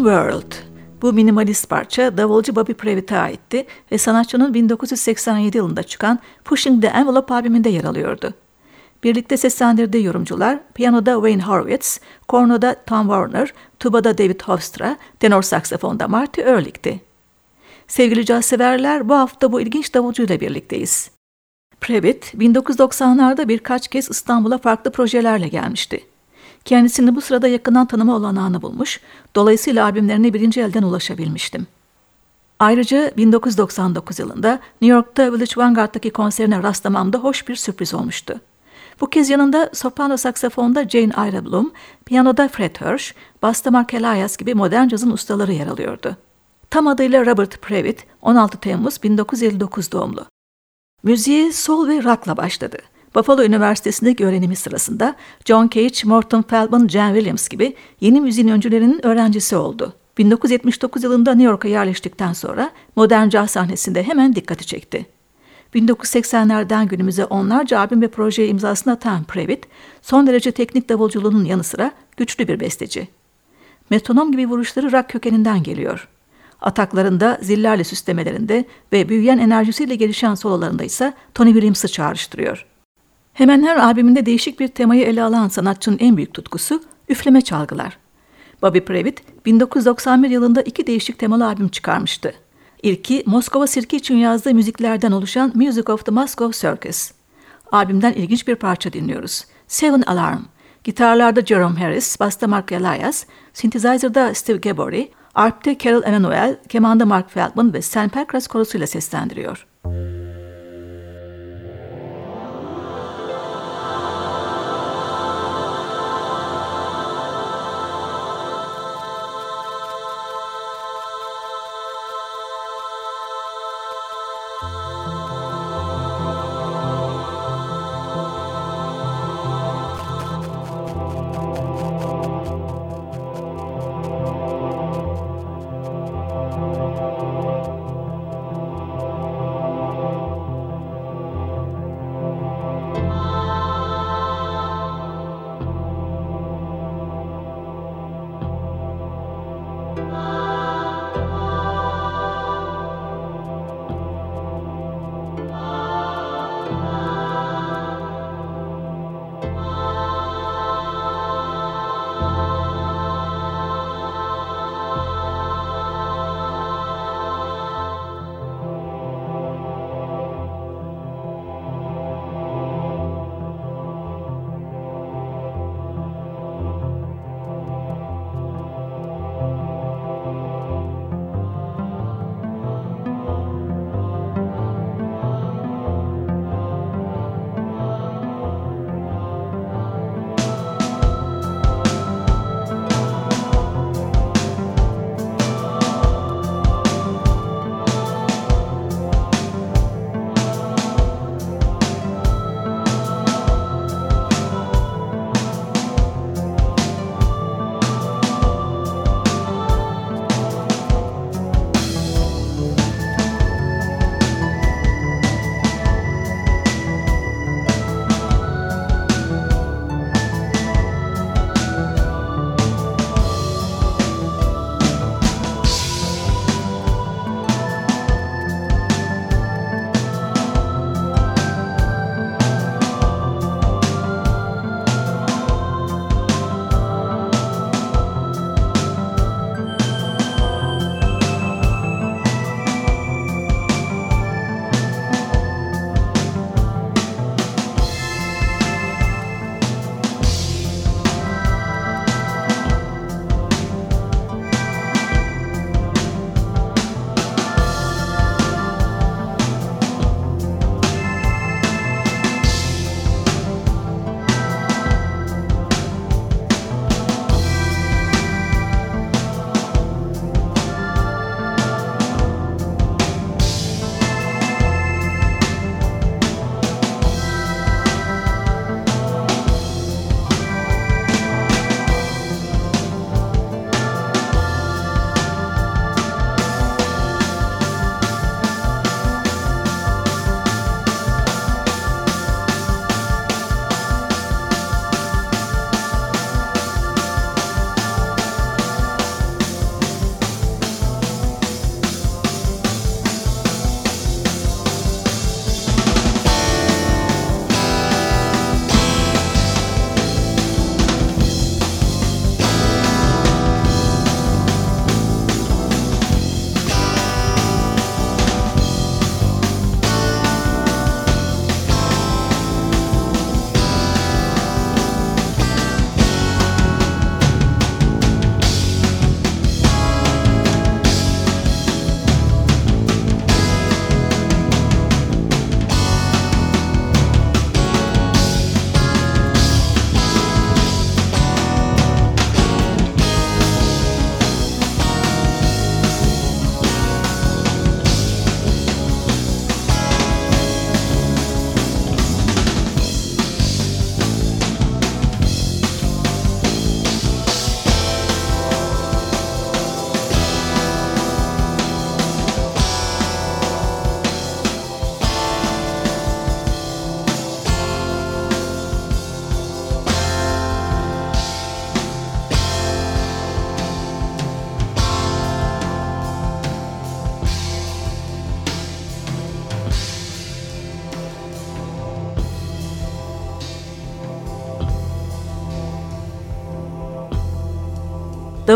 World. Bu minimalist parça davulcu Bobby Previtt'e aitti ve sanatçının 1987 yılında çıkan Pushing the Envelope albümünde yer alıyordu. Birlikte seslendirdiği yorumcular piyanoda Wayne Horwitz, kornoda Tom Warner, tubada David Hofstra, tenor saksafonda Marty Ehrlich'ti. Sevgili caz severler bu hafta bu ilginç davulcuyla birlikteyiz. Previtt 1990'larda birkaç kez İstanbul'a farklı projelerle gelmişti. Kendisini bu sırada yakından tanıma olanağını bulmuş, dolayısıyla albümlerine birinci elden ulaşabilmiştim. Ayrıca 1999 yılında New York'ta Village Vanguard'daki konserine rastlamam da hoş bir sürpriz olmuştu. Bu kez yanında soprano saksafonda Jane Ira Bloom, piyanoda Fred Hirsch, basta Mark Elias gibi modern cazın ustaları yer alıyordu. Tam adıyla Robert Previtt, 16 Temmuz 1959 doğumlu. Müziği sol ve rock'la başladı. Buffalo Üniversitesi'ndeki öğrenimi sırasında John Cage, Morton Feldman, Jan Williams gibi yeni müziğin öncülerinin öğrencisi oldu. 1979 yılında New York'a yerleştikten sonra modern caz sahnesinde hemen dikkati çekti. 1980'lerden günümüze onlarca albüm ve projeye imzasını atan Previtt, son derece teknik davulculuğunun yanı sıra güçlü bir besteci. Metronom gibi vuruşları rock kökeninden geliyor. Ataklarında, zillerle süslemelerinde ve büyüyen enerjisiyle gelişen sololarında ise Tony Williams'ı çağrıştırıyor. Hemen her albümünde değişik bir temayı ele alan sanatçının en büyük tutkusu üfleme çalgılar. Bobby Previtt 1991 yılında iki değişik temalı albüm çıkarmıştı. İlki Moskova Sirki için yazdığı müziklerden oluşan Music of the Moscow Circus. Albümden ilginç bir parça dinliyoruz. Seven Alarm. Gitarlarda Jerome Harris, basta Mark Elias, synthesizer'da Steve Gabori, arp'te Carol Emanuel, kemanda Mark Feldman ve Stan Pankras korosuyla seslendiriyor.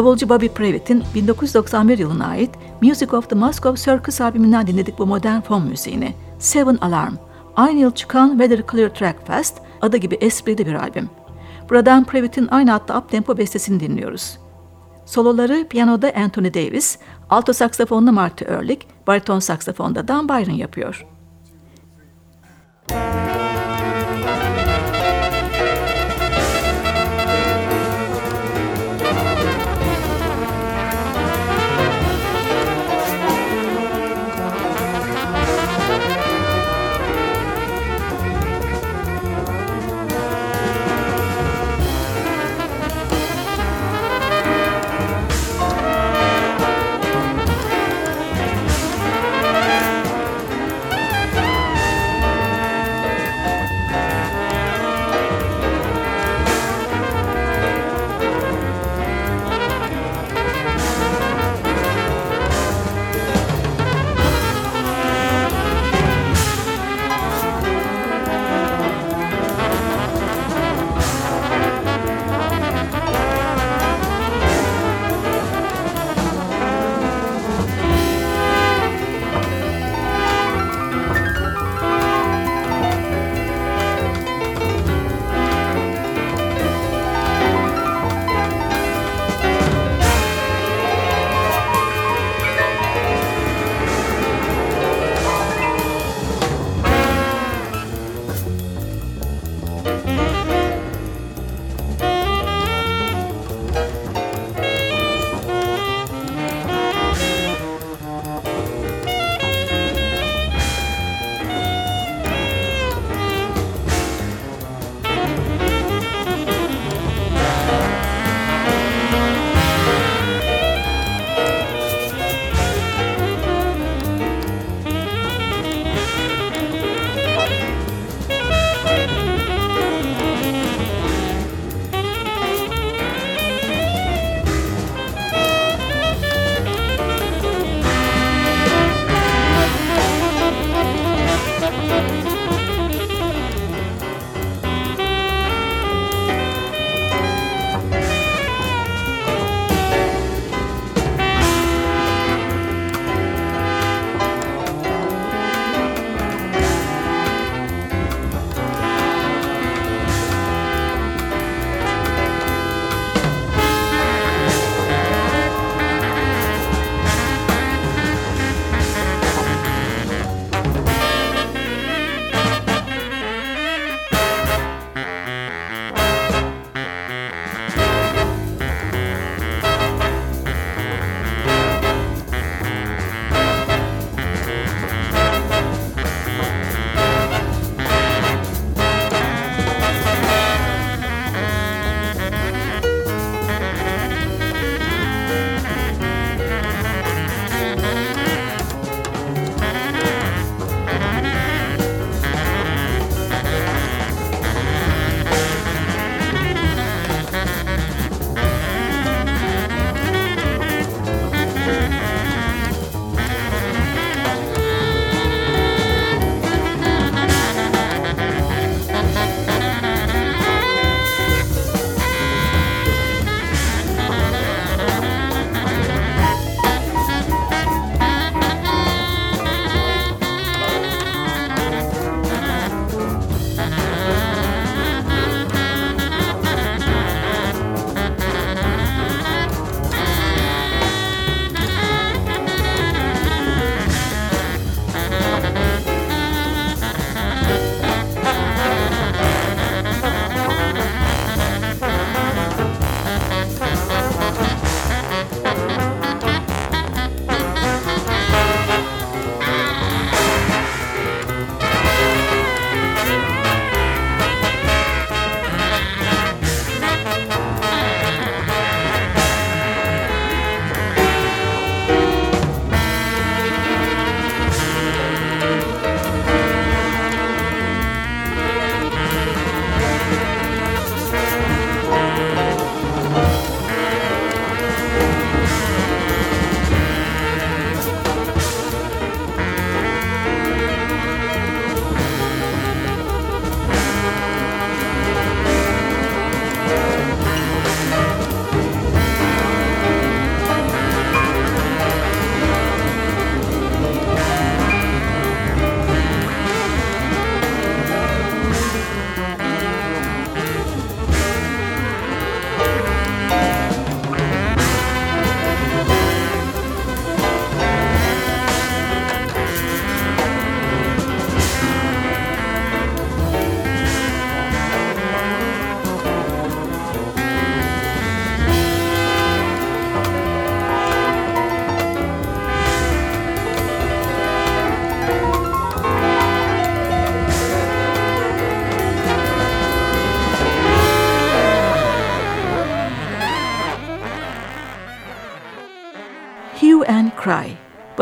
Davulcu Bobby Previtt'in 1991 yılına ait Music of the Moscow Circus albümünden dinledik bu modern fon müziğini. Seven Alarm, aynı yıl çıkan Weather Clear Track Fest, adı gibi esprili bir albüm. Buradan Previtt'in aynı adlı up-tempo bestesini dinliyoruz. Soloları piyanoda Anthony Davis, alto saksafonda Marty Ehrlich, bariton saksafonda Dan Byron yapıyor. Müzik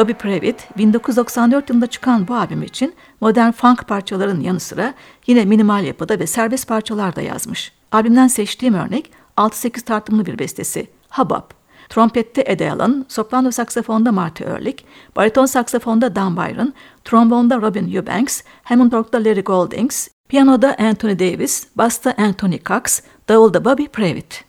Bobby Previtt 1994 yılında çıkan bu albüm için modern funk parçaların yanı sıra yine minimal yapıda ve serbest parçalar da yazmış. Albümden seçtiğim örnek 6-8 tartımlı bir bestesi Habab. Trompette Ed Allen, soprano saksafonda Marty Ehrlich, bariton saksafonda Dan Byron, trombonda Robin Eubanks, Hammond org'da Larry Goldings, piyanoda Anthony Davis, basta Anthony Cox, davulda Bobby Previtt.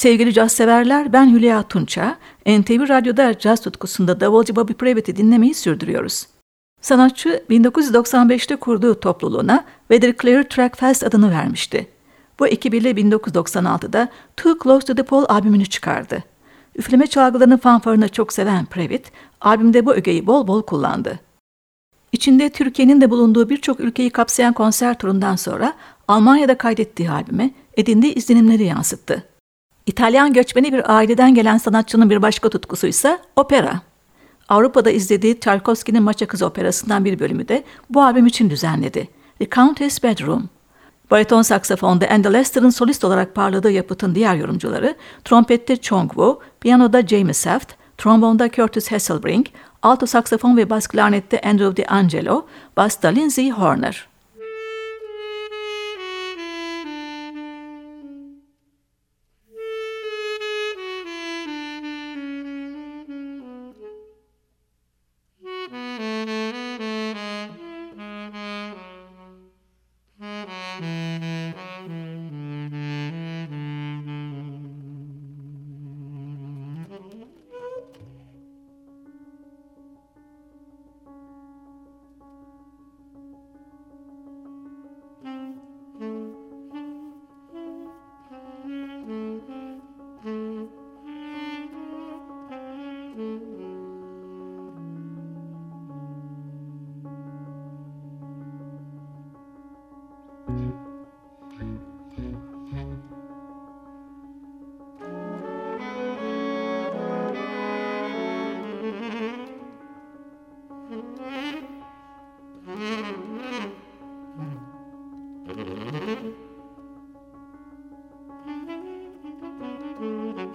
Sevgili caz severler, ben Hülya Tunça. NTV Radyo'da caz tutkusunda davulcu Bobby Previtt'i dinlemeyi sürdürüyoruz. Sanatçı 1995'te kurduğu topluluğuna Weather Clear Track Fest adını vermişti. Bu ekibiyle 1996'da Too Close to the Pole albümünü çıkardı. Üfleme çalgılarının fanfarını çok seven Previtt, albümde bu ögeyi bol bol kullandı. İçinde Türkiye'nin de bulunduğu birçok ülkeyi kapsayan konser turundan sonra Almanya'da kaydettiği albüme edindiği izlenimleri yansıttı. İtalyan göçmeni bir aileden gelen sanatçının bir başka tutkusu ise opera. Avrupa'da izlediği Tchaikovsky'nin Maça Kız operasından bir bölümü de bu albüm için düzenledi. The Countess Bedroom. Bariton saksafonda Andy Lester'ın solist olarak parladığı yapıtın diğer yorumcuları, trompette Chong Wu, piyanoda Jamie Saft, trombonda Curtis Hasselbrink, alto saksafon ve bas klarnette Andrew DeAngelo, basta Lindsay Horner.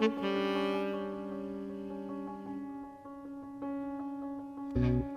thank you.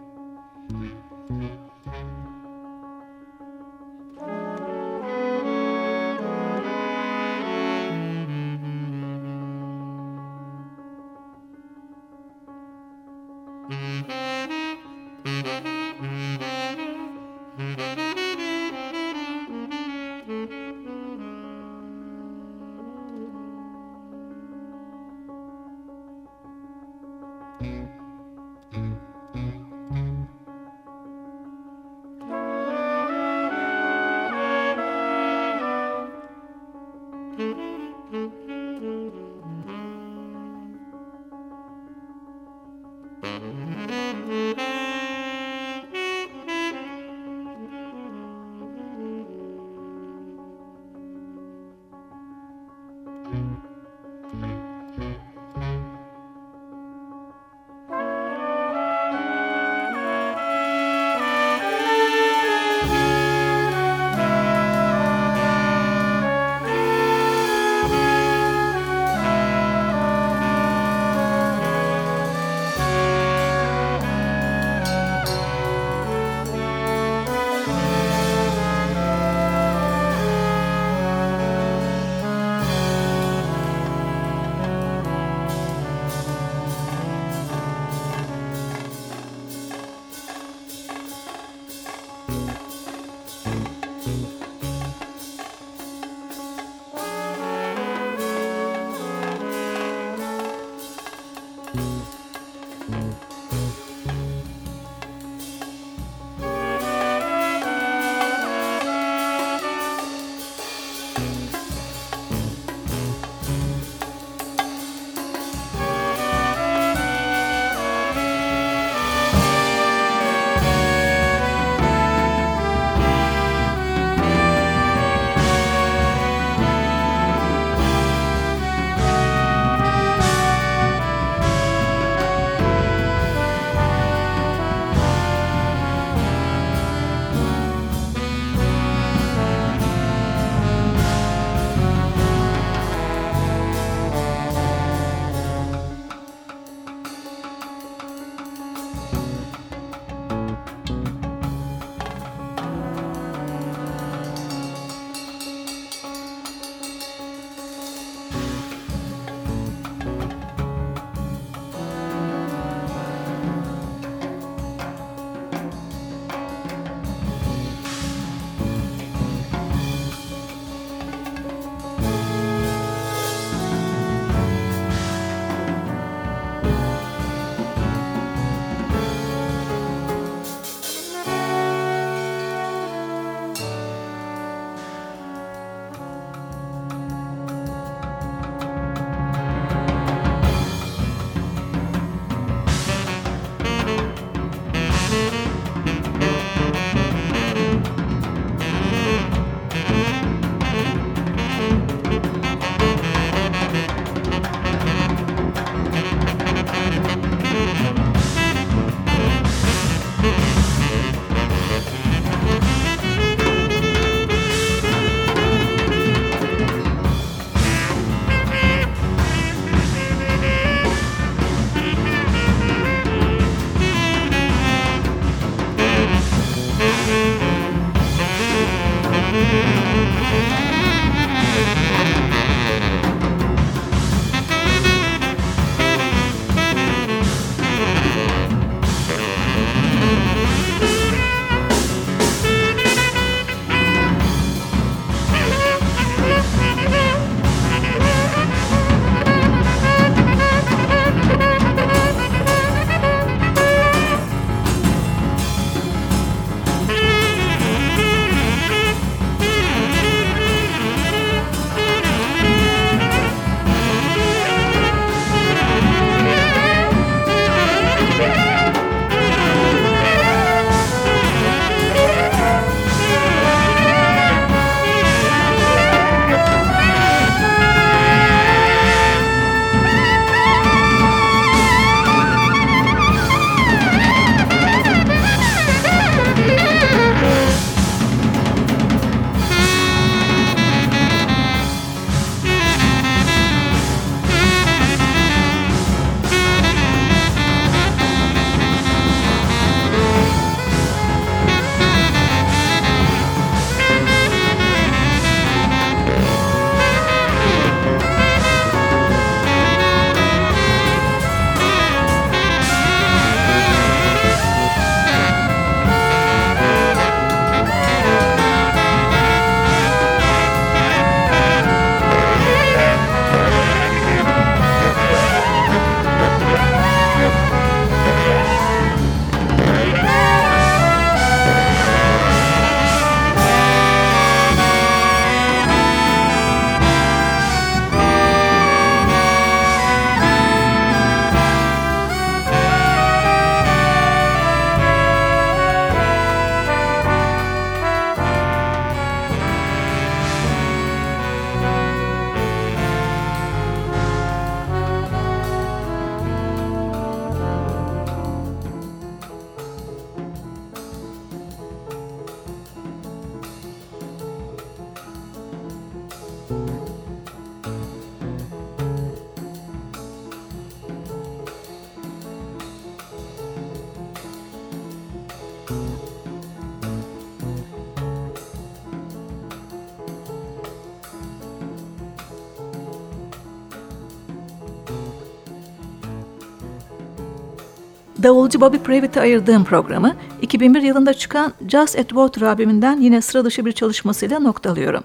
Davulcu Bobby Previtt'e ayırdığım programı 2001 yılında çıkan Just at Water albümünden yine sıra dışı bir çalışmasıyla noktalıyorum.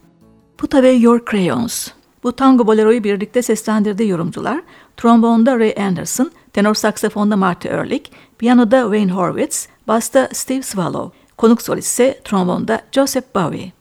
Put Away Your Crayons. Bu tango boleroyu birlikte seslendirdiği yorumcular, trombonda Ray Anderson, tenor saksafonda Marty Ehrlich, piyanoda Wayne Horwitz, basta Steve Swallow, konuk solist ise trombonda Joseph Bowie.